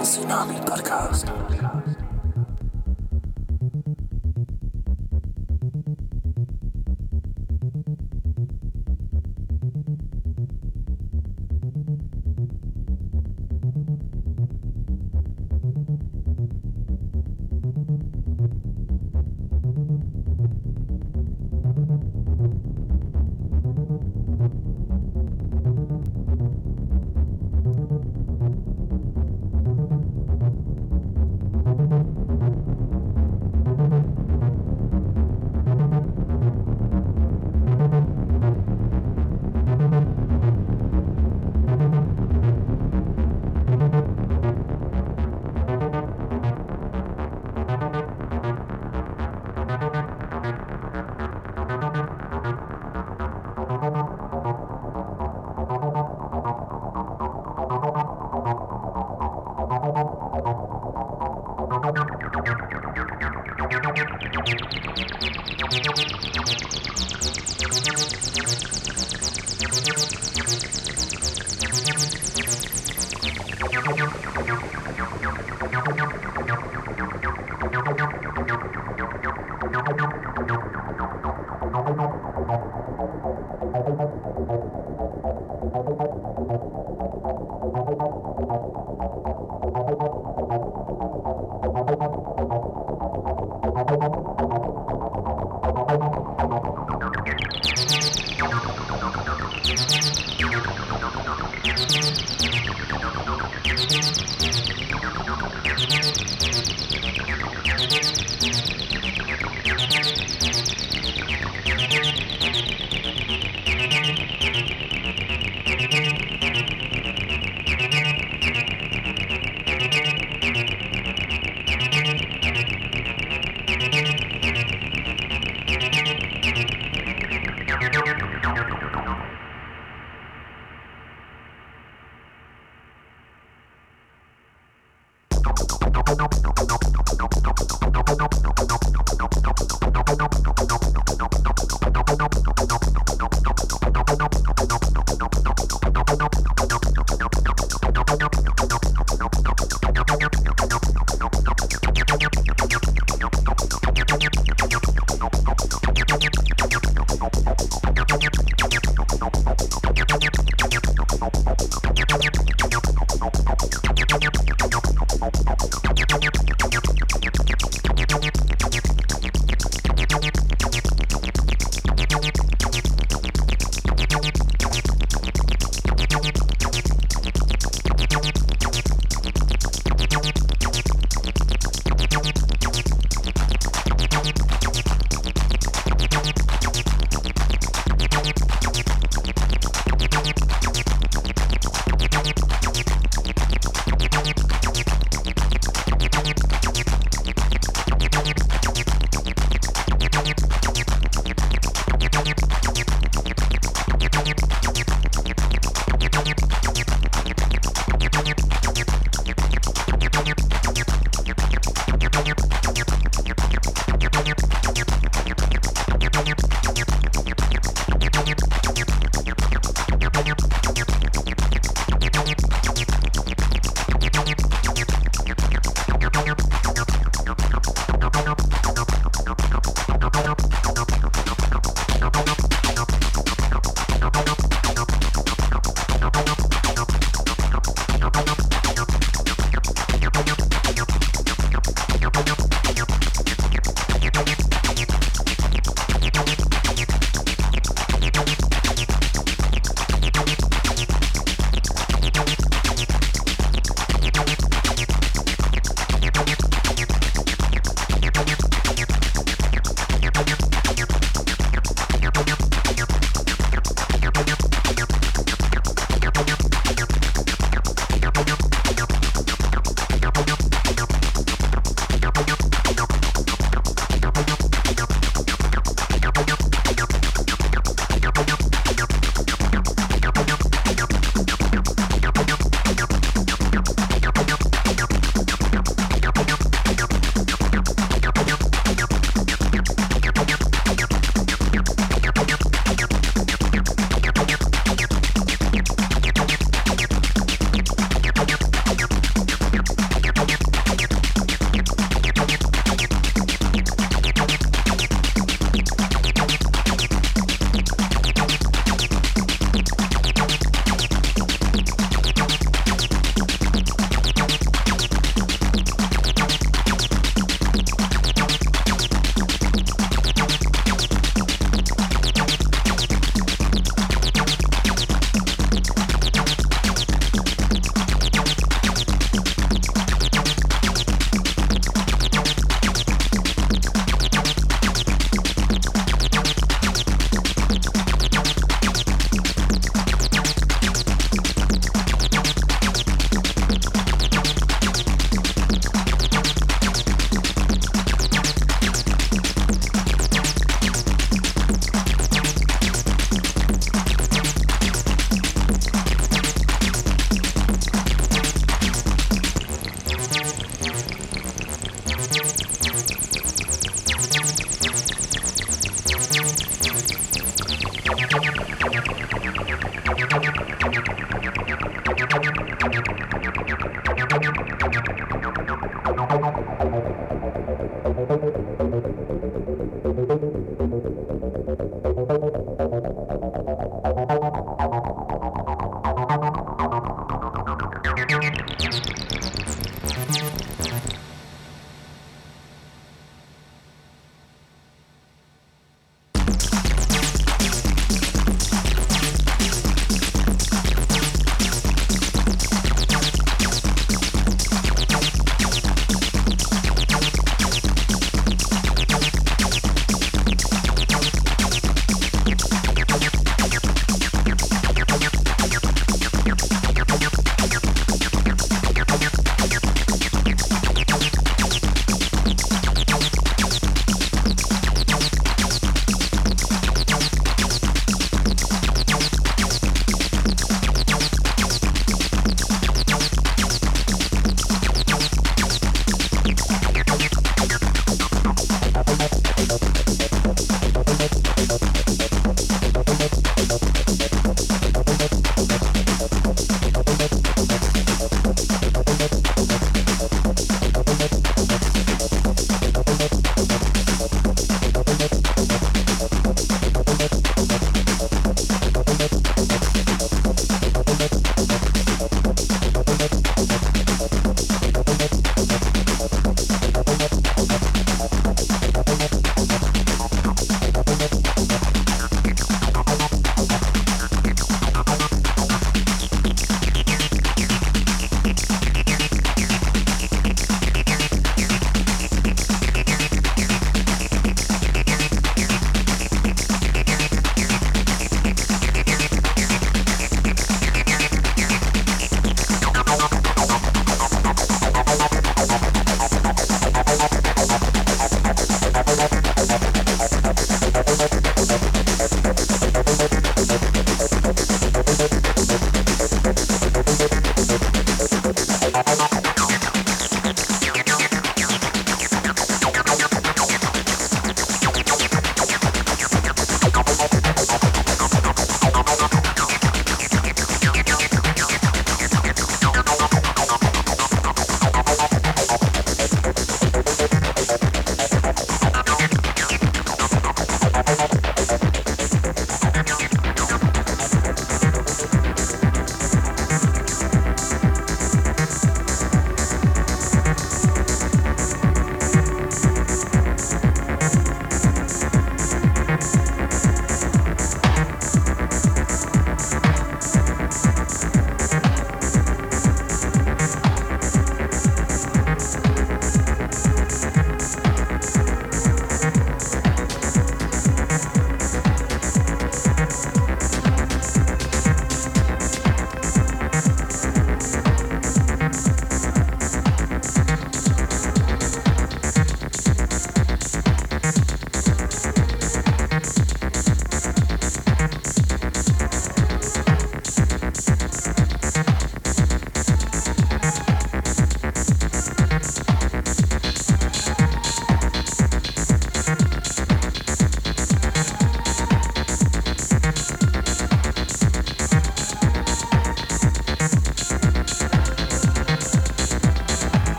Tsunami Podcast.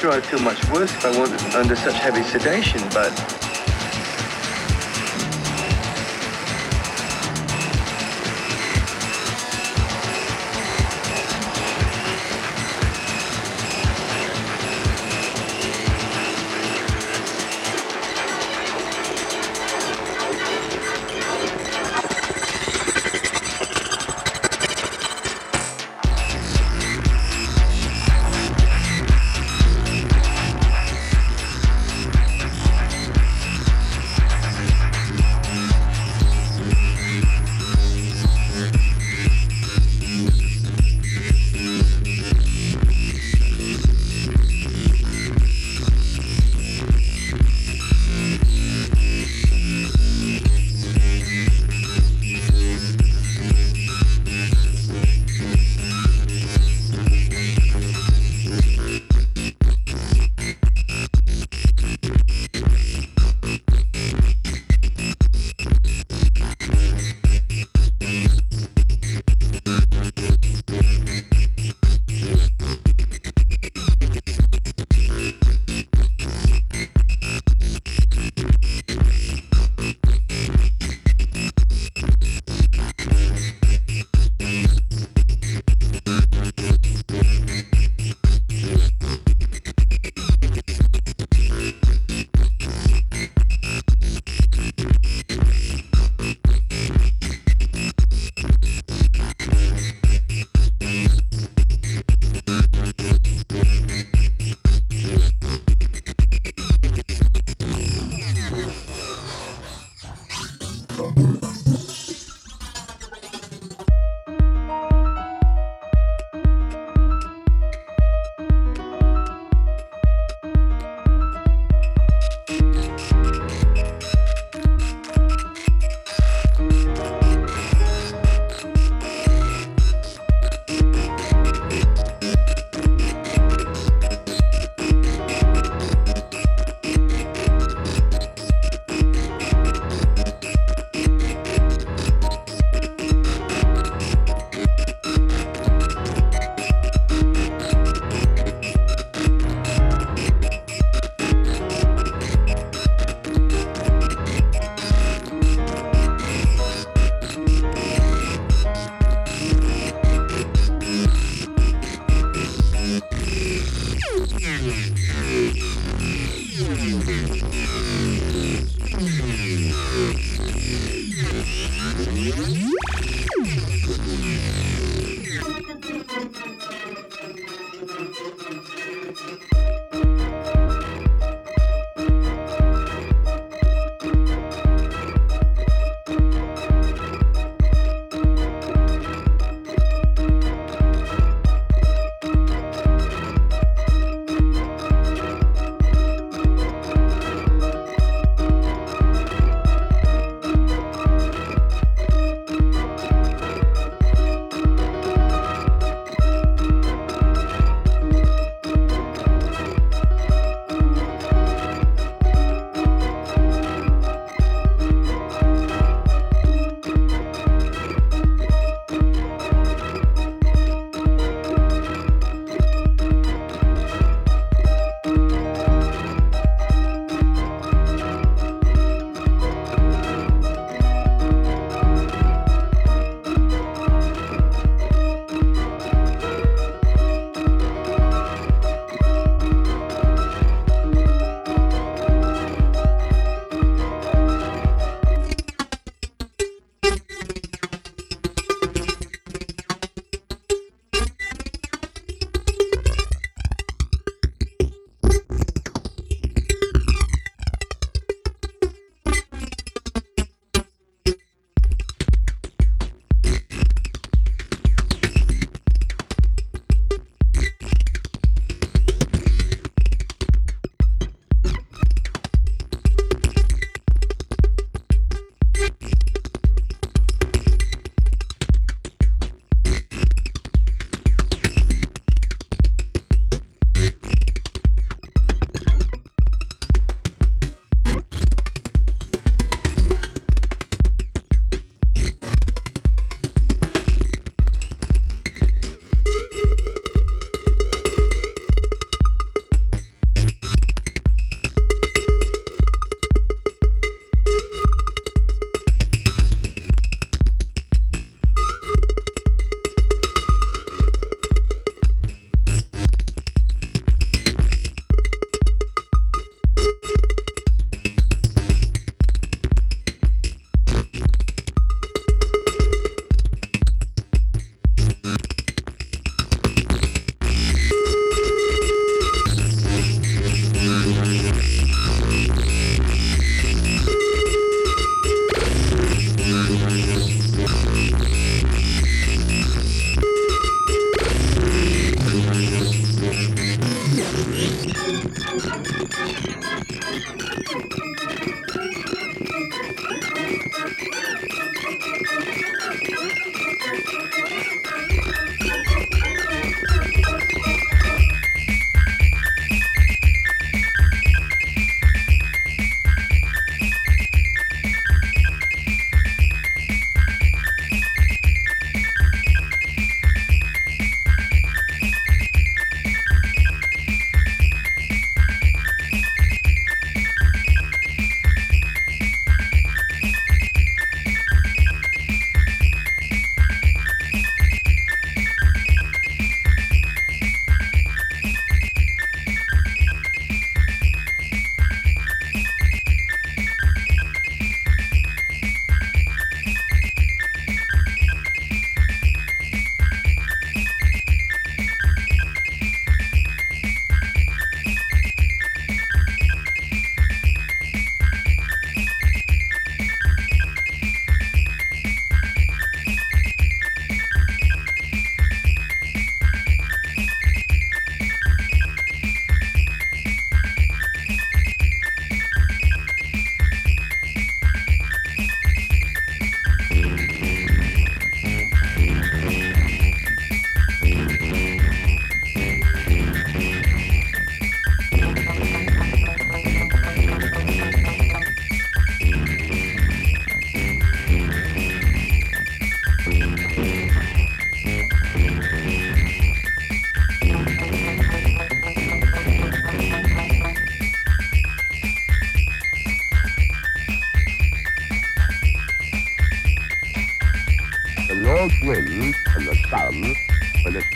sure I'd feel much worse if I wasn't under such heavy sedation, but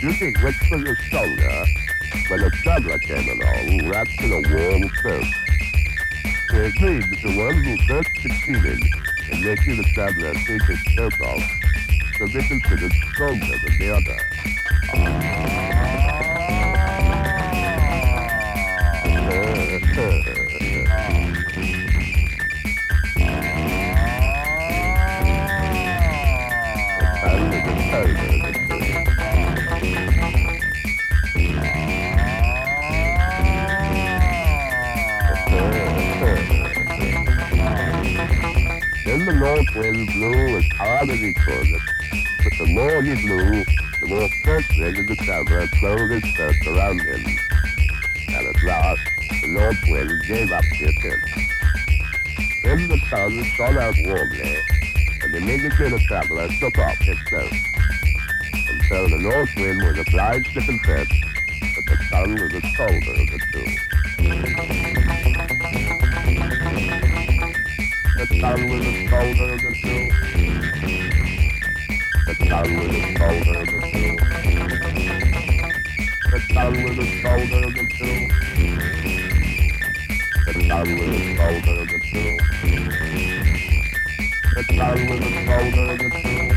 the north wind and the sun, when a traveler came along wrapped in a warm cloak. He agreed that the one who first succeeded in making the traveler take his coat off should be considered stronger than the other. Then ah. wind blew as hard as he could, but the more he blew, the more closely did the traveler close his skirts around him. And at last, the north wind gave up the attempt. Then the sun shone out warmly, and immediately the traveler took off his coat. And so the north wind was obliged to confess that the sun was the colder of the two. The sun was the of the sun was the colder of the sun was the colder of the sun was the colder of the two. The sun was the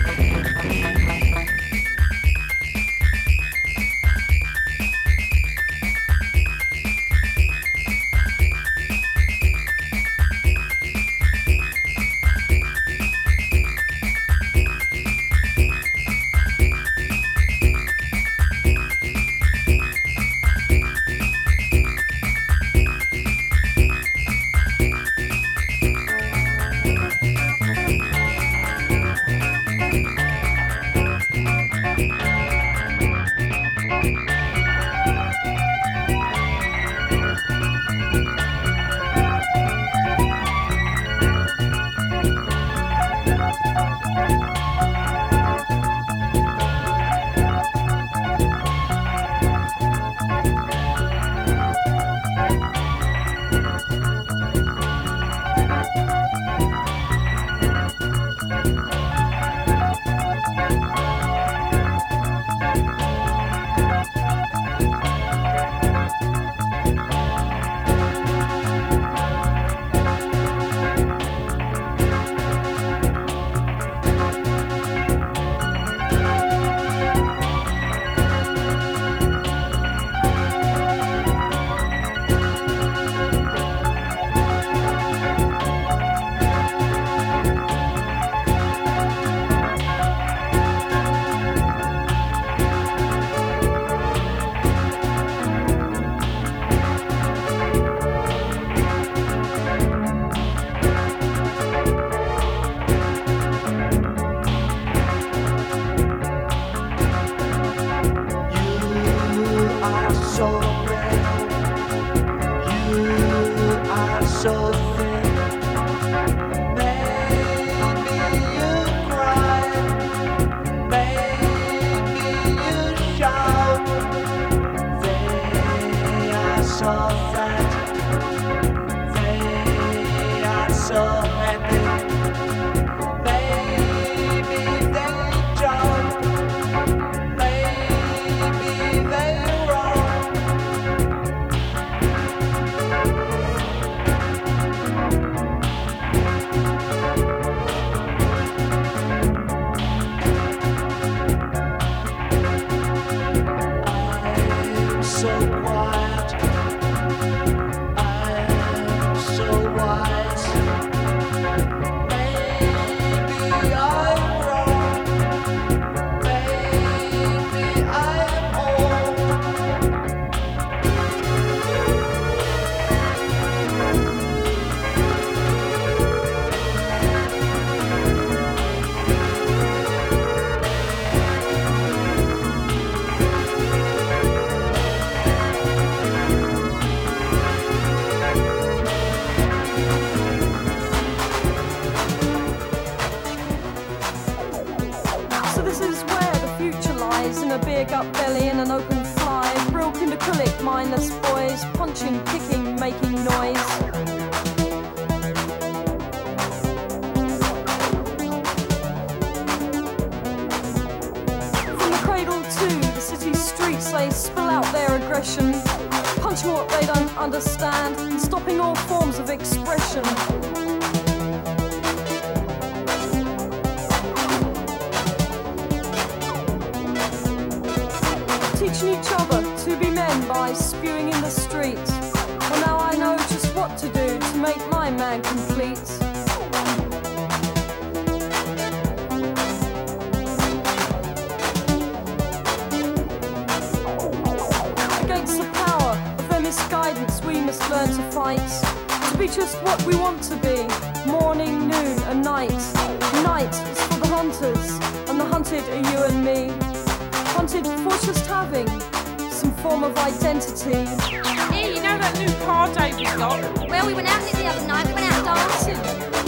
Teaching each other to be men by spewing in the streets. Well, now I know just what to do to make my man complete. Against the power of their misguidance, we must learn to fight. To be just what we want to be morning, noon, and night. Night is for the hunters, and the hunted are you and me. Hunted for just having some form of identity. Here, you know that new car David got? Well, we went out the other night, we went out dancing.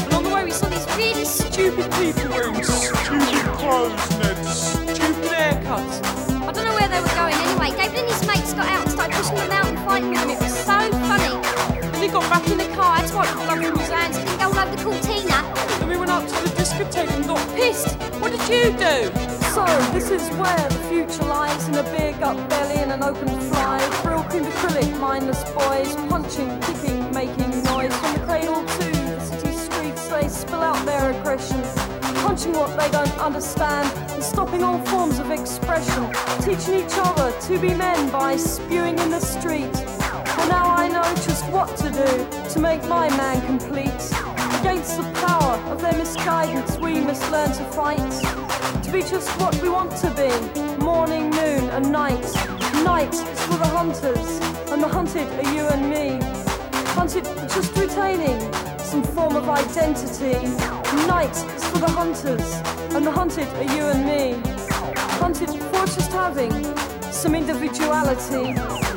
And on the way we saw these really stupid people wearing Stupid clothes, Ned. Stupid haircuts. I don't know where they were going anyway. David and his mates got out and started pushing them out and fighting with them. It was so funny. And he got back in the Car, I had to wipe the blood from his hands. He didn't go all over the cortina. and we went up to the discotheque and got pissed. What did you do? So, this is where the future lies in a big gut belly and an open fly. Brylcreem acrylic, mindless boys, punching, kicking, making noise. From the cradle to the city streets, they spill out their aggression. Punching what they don't understand and stopping all forms of expression. Teaching each other to be men by spewing in the street. Well, now I know just what to do to make my man complete. Against the power of their misguidance, we must learn to fight. To be just what we want to be morning, noon, and night. Night is for the hunters, and the hunted are you and me. Hunted just retaining some form of identity. Night is for the hunters, and the hunted are you and me. Hunted for just having some individuality.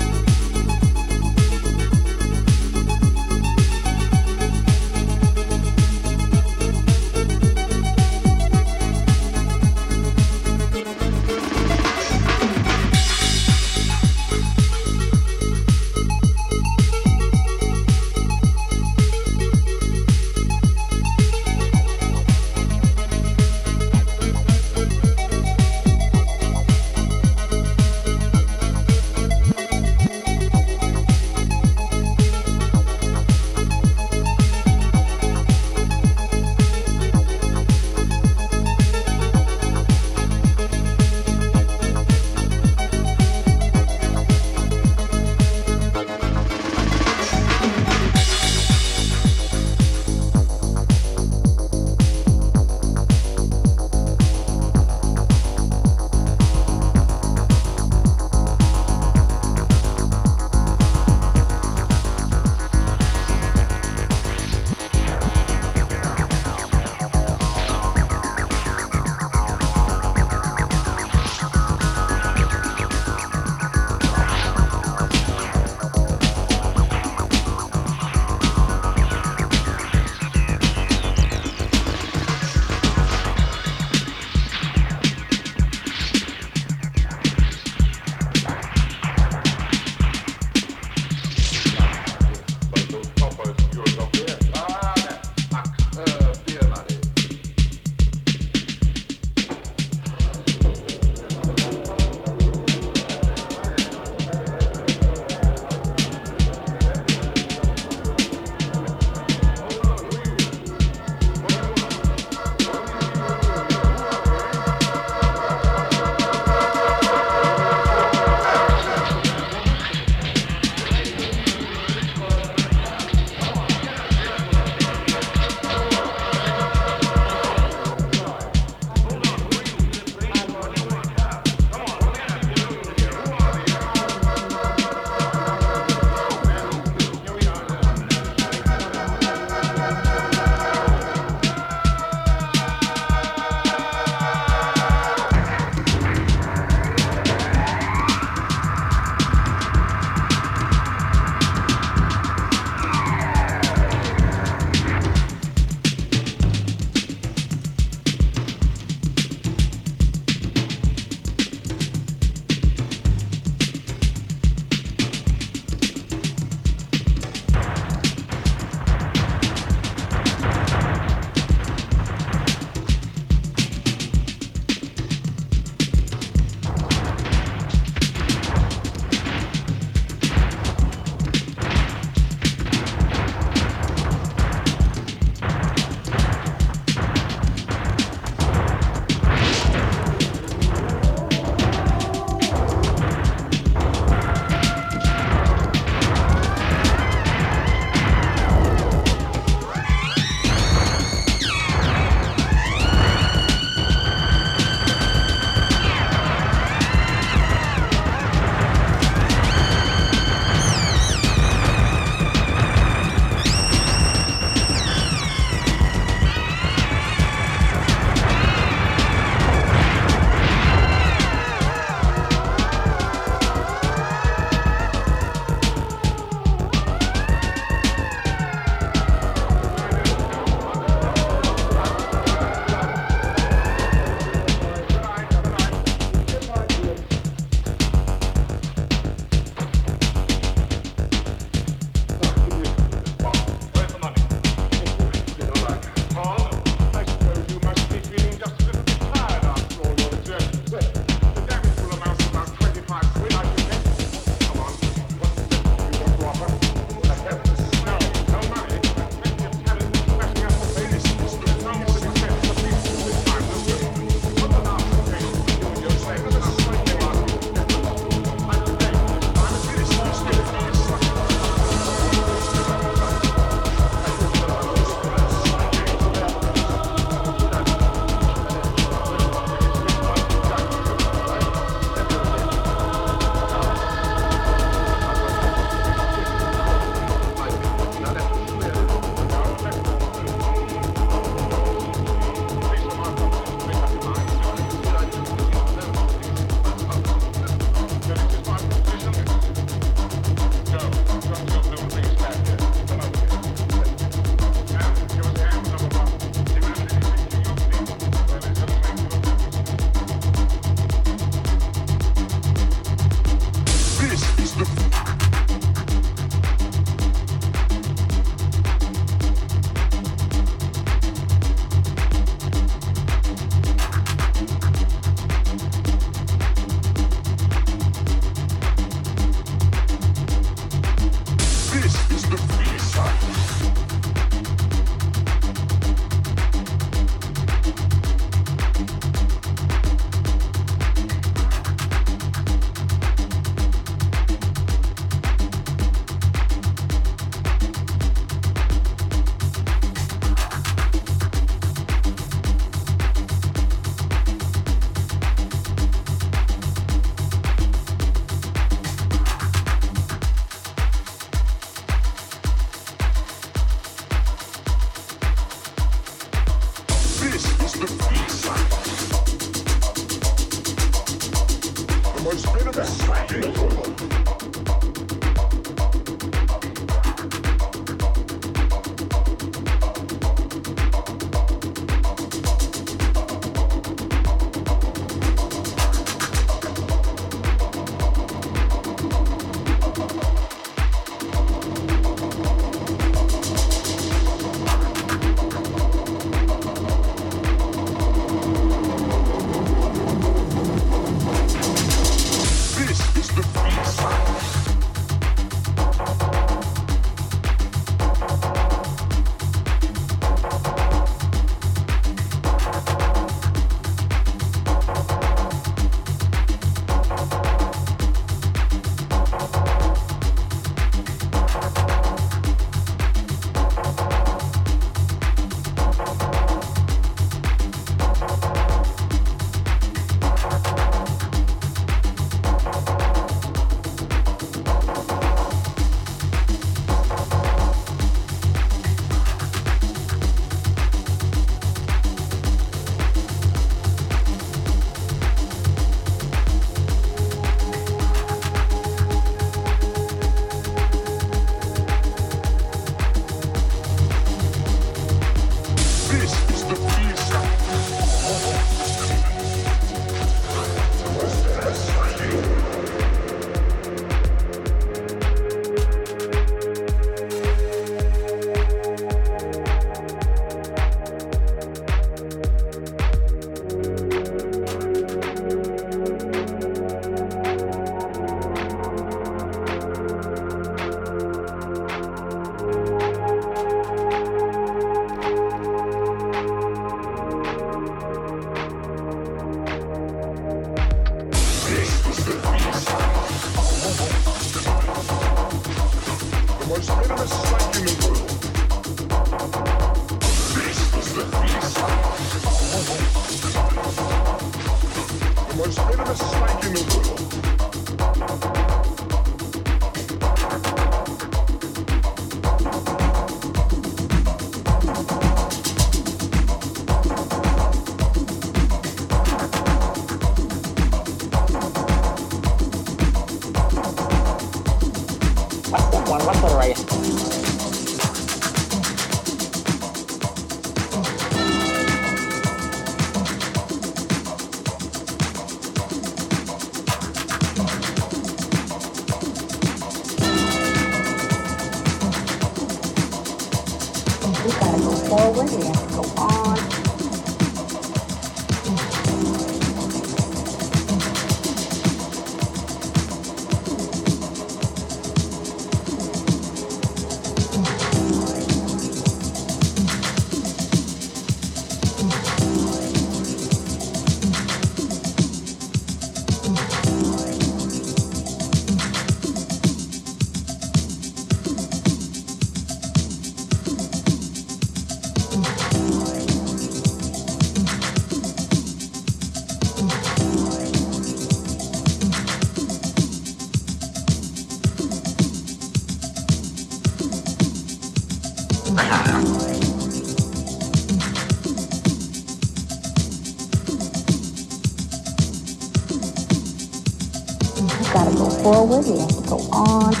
Then there were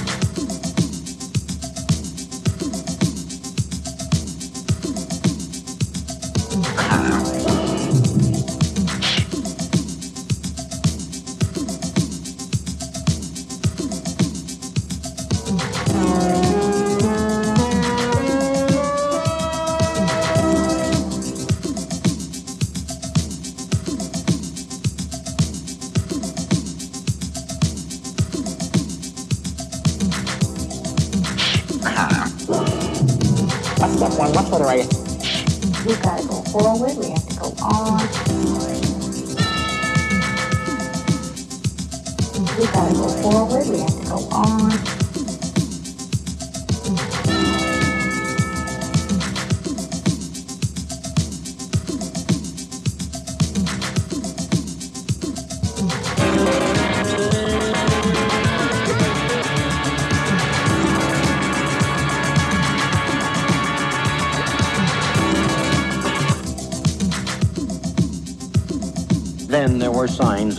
signs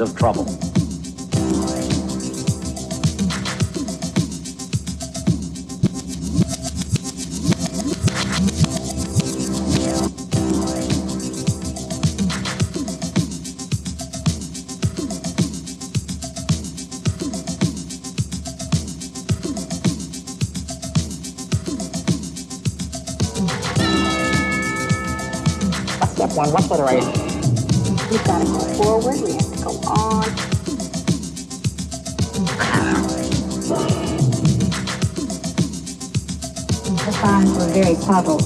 of trouble. Were very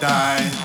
die.